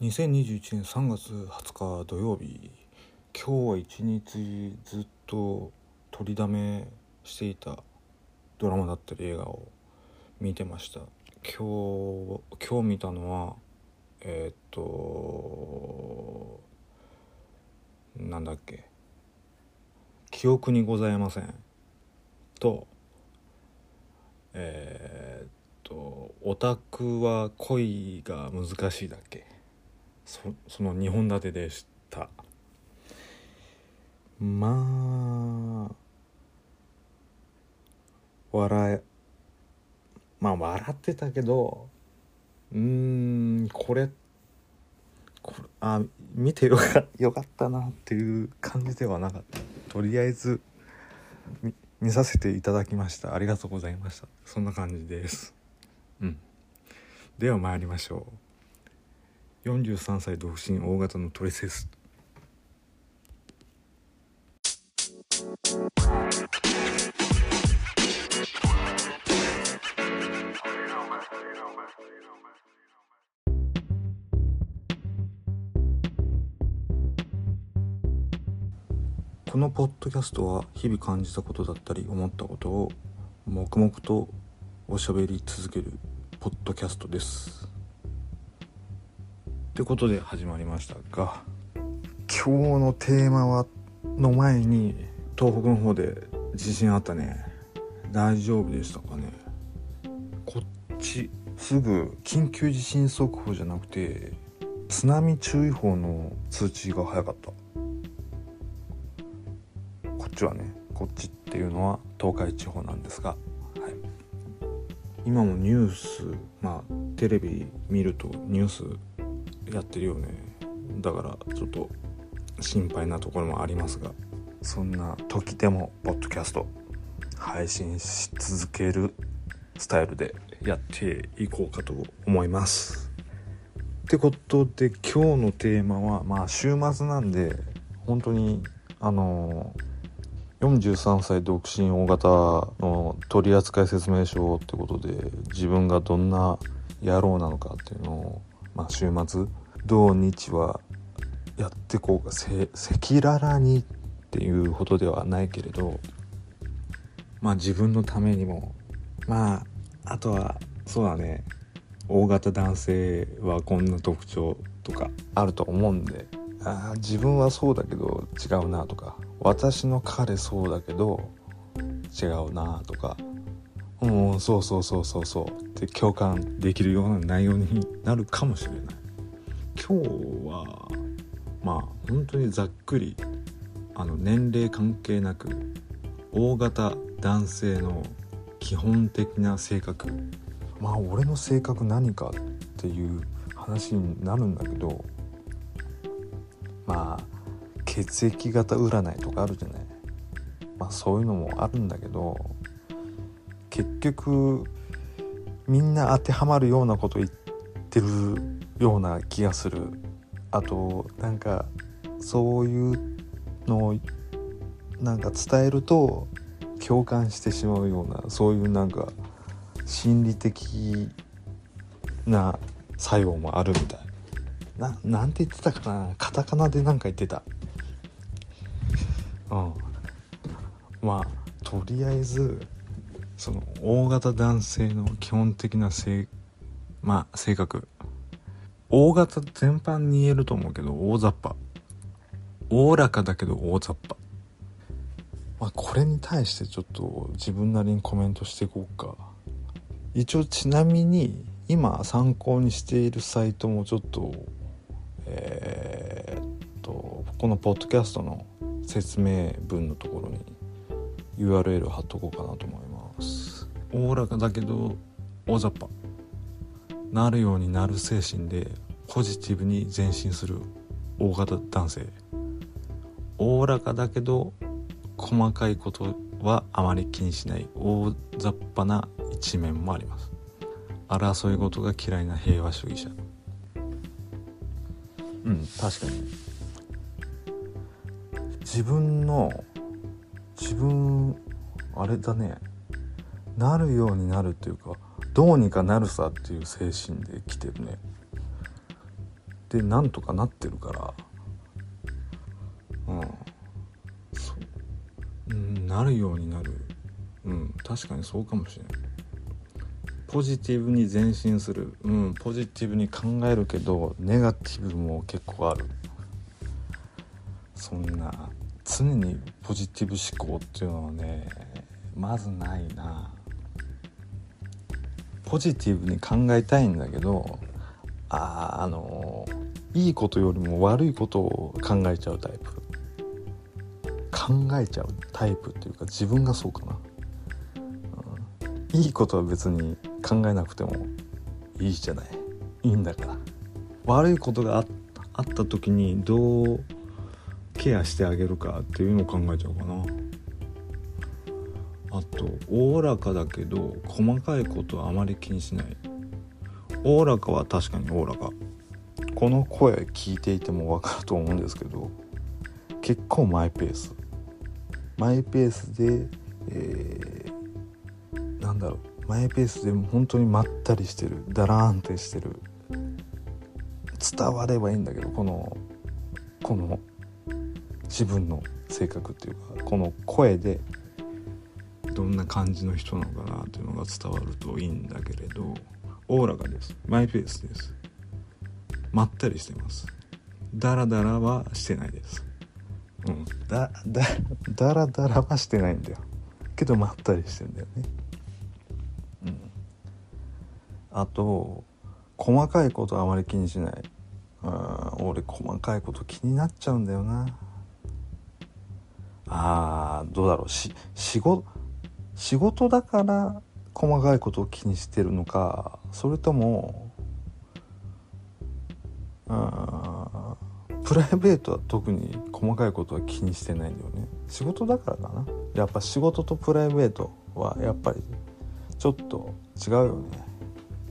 2021年3月20日土曜日今日は一日ずっと取りだめしていたドラマだったり映画を見てました。今日今日見たのはえー、っとなんだっけ記憶にございません。とえー、っとオタクは恋が難しいだっけ。そその2本立てでした。まあ笑えまあ笑ってたけどうんこれこれあ見てよかよかったなっていう感じではなかった。とりあえず見見させていただきました。ありがとうございました。そんな感じです。うん。では参りましょう。43歳独身大型のトリセツ。このポッドキャストは日々感じたことだったり思ったことを黙々とおしゃべり続けるポッドキャストです。ってことで始まりましたが今日のテーマはの前に東北の方で地震あったね。大丈夫でしたかね。こっち。すぐ緊急地震速報じゃなくて津波注意報の通知が早かった。こっちはねこっちっていうのは東海地方なんですが、はい、今もニュースまあテレビ見るとニュースやってるよね。だからちょっと心配なところもありますがそんな時でもポッドキャスト配信し続けるスタイルでやっていこうかと思います。ってことで今日のテーマはまあ週末なんで本当にあの43歳独身大型の取扱説明書ってことで自分がどんな野郎なのかっていうのを、まあ、週末。土日はやってこうか赤裸々にっていうほどではないけれどまあ自分のためにもまああとはそうだね。大型男性はこんな特徴とかあると思うんであ自分はそうだけど違うなとか私の彼そうだけど違うなとかうんそうそうそうそう。そうって共感できるような内容になるかもしれない。今日はまあ本当にざっくりあの年齢関係なく大型男性の基本的な性格。まあ俺の性格何かっていう話になるんだけどまあ血液型占いとかあるじゃない。まあそういうのもあるんだけど結局みんな当てはまるようなこと言ってるような気がする。あとなんかそういうのをなんか伝えると共感してしまうようなそういうなんか心理的な作用もあるみたい。ななんて言ってたかな？カタカナで何か言ってた。うん。まあとりあえずその大型男性の基本的な性まあ性格。大型全般に言えると思うけど大雑把。おおらかだけど大雑把。まあこれに対してちょっと自分なりにコメントしていこうか。一応ちなみに今参考にしているサイトもちょっとえー、っとこのポッドキャストの説明文のところに URL 貼っとこうかなと思います。おおらかだけど大雑把。なるようになる精神でポジティブに前進する大型男性。おおらかだけど細かいことはあまり気にしない。大雑把な一面もあります。争い事が嫌いな平和主義者。うん確かに。自分の自分あれだね。なるようになるっていうかどうにかなるさっていう精神で来てるね。でなんとかなってるから。うん。そう、うん、なるようになる。うん確かにそうかもしれないポジティブに前進する。うんポジティブに考えるけどネガティブも結構ある。そんな常にポジティブ思考っていうのはねまずないな。ポジティブに考えたいんだけどああのいいことよりも悪いことを考えちゃうタイプ。考えちゃうタイプっていうか自分がそうかな、うん、いいことは別に考えなくてもいいじゃない。いいんだから。悪いことがあった時にどうケアしてあげるかっていうのを考えちゃうかな。あとおおらかだけど細かいことはあまり気にしない。おおらかは確かにおおらか。この声聞いていても分かると思うんですけど結構マイペース。マイペースで、えー、なんだろう。マイペースで本当にまったりしてる。ダラーンってしてる。伝わればいいんだけどこのこの自分の性格っていうかこの声でどんな感じの人なのかなっていうのが伝わるといいんだけれどおおらかです。マイペースです。まったりしてます。ダラダラはしてないです。うん。だだダラダラはしてないんだよ。けどまったりしてんだよね。うん。あと細かいことあまり気にしない。あ俺細かいこと気になっちゃうんだよな。あーどうだろう。し仕事仕事だから細かいことを気にしてるのかそれともあプライベートは特に細かいことは気にしてないんだよね。仕事だからかな。やっぱ仕事とプライベートはやっぱりちょっと違うよね。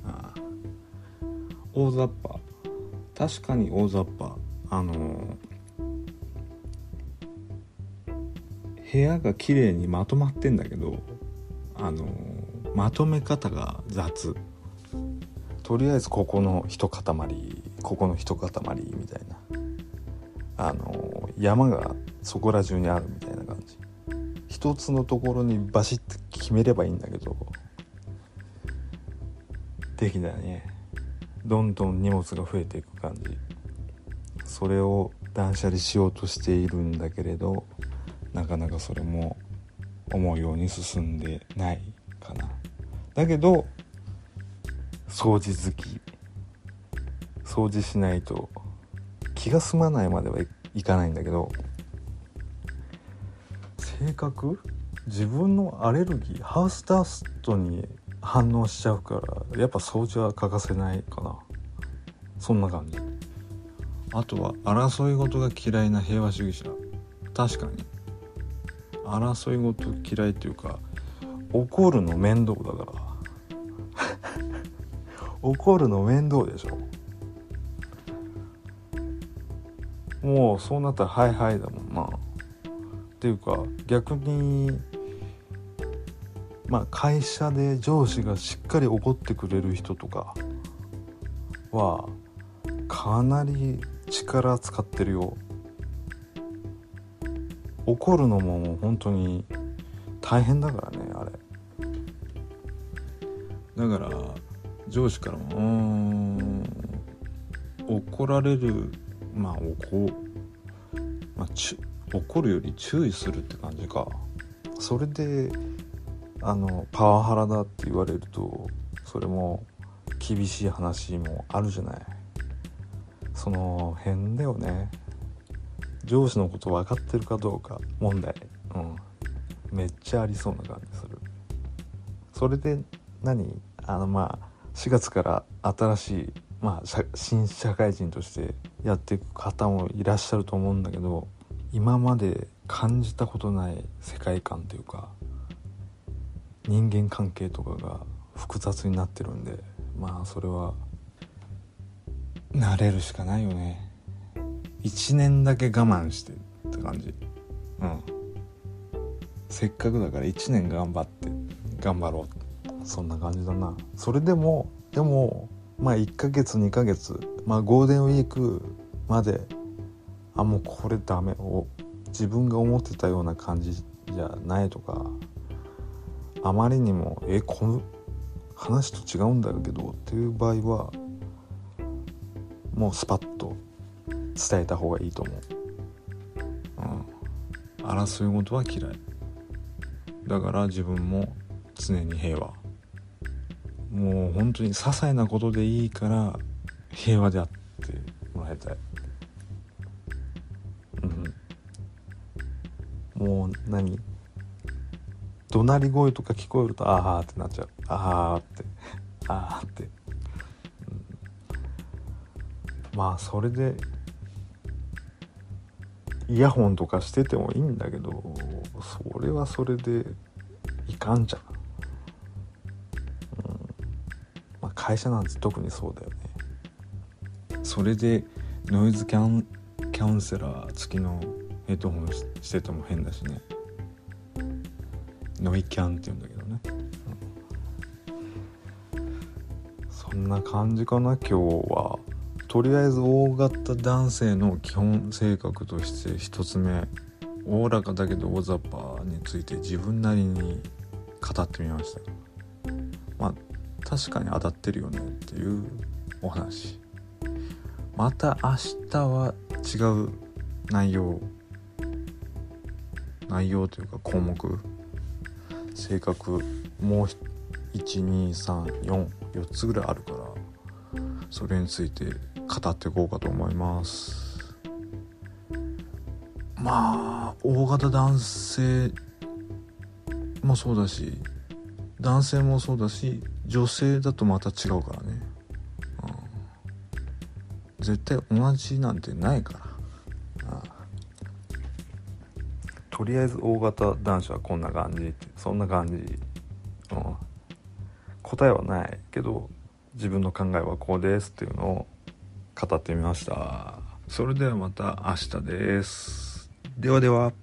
あ大雑把。確かに大雑把。あのー部屋が綺麗にまとまってんだけどあのまとめ方が雑。とりあえずここの一塊ここの一塊みたいな。あの山がそこら中にあるみたいな感じ。一つのところにバシッて決めればいいんだけど。できないねどんどん荷物が増えていく感じ。それを断捨離しようとしているんだけれどなかなかそれも思うように進んでないかな。だけど掃除好き。掃除しないと気が済まないまではいかないんだけど性格？自分のアレルギー？ハウスダストに反応しちゃうからやっぱ掃除は欠かせないかな。そんな感じ。あとは争い事が嫌いな平和主義者。確かに。争い事嫌いっていうか怒るの面倒だから。怒るの面倒でしょ。もうそうなったら「はいはい」だもんな。っていうか逆にまあ会社で上司がしっかり怒ってくれる人とかはかなり力使ってるよ。怒るのももう本当に大変だからねあれ。だから上司からもう怒られるまあ怒,、まあ、ち怒るより注意するって感じか。それであのパワハラだって言われるとそれも厳しい話もあるじゃない。その辺だよね。上司のこと分かってるかどうか問題。うん。めっちゃありそうな感じする。それで何？あのまあ4月から新しい、まあ、新社会人としてやっていく方もいらっしゃると思うんだけど今まで感じたことない世界観というか人間関係とかが複雑になってるんでまあそれは慣れるしかないよね。1年だけ我慢してって感じ。うん。せっかくだから1年頑張って頑張ろう。そんな感じだな。それでもでもまあ1ヶ月2ヶ月まあゴールデンウィークまであもうこれダメ。を自分が思ってたような感じじゃないとかあまりにもえこの話と違うんだけどっていう場合はもうスパッと伝えた方がいいと思う。うん、争い事は嫌い。だから自分も常に平和。もう本当に些細なことでいいから平和であってもらいたい。うん。もう何？怒鳴り声とか聞こえるとああってなっちゃう。ああって。ああって、うん、まあそれでイヤホンとかしててもいいんだけどそれはそれでいかんじゃん、うん。まあ、会社なんて特にそうだよね。それでノイズキャンキャンセラー付きのヘッドホンしてても変だしね。ノイキャンって言うんだけどね、うん、そんな感じかな今日は。とりあえず大型男性の基本性格として一つ目おおらかだけど大雑把について自分なりに語ってみました。まあ確かに当たってるよねっていうお話。また明日は違う内容内容というか項目性格もう1234 4つぐらいあるからそれについて語っていこうかと思います。まあ大型男性もそうだし男性もそうだし女性だとまた違うからね、うん、絶対同じなんてないから、うん、とりあえず大型男子はこんな感じそんな感じ、うん、答えはないけど自分の考えはこうですっていうのを語ってみました。それではまた明日です。ではでは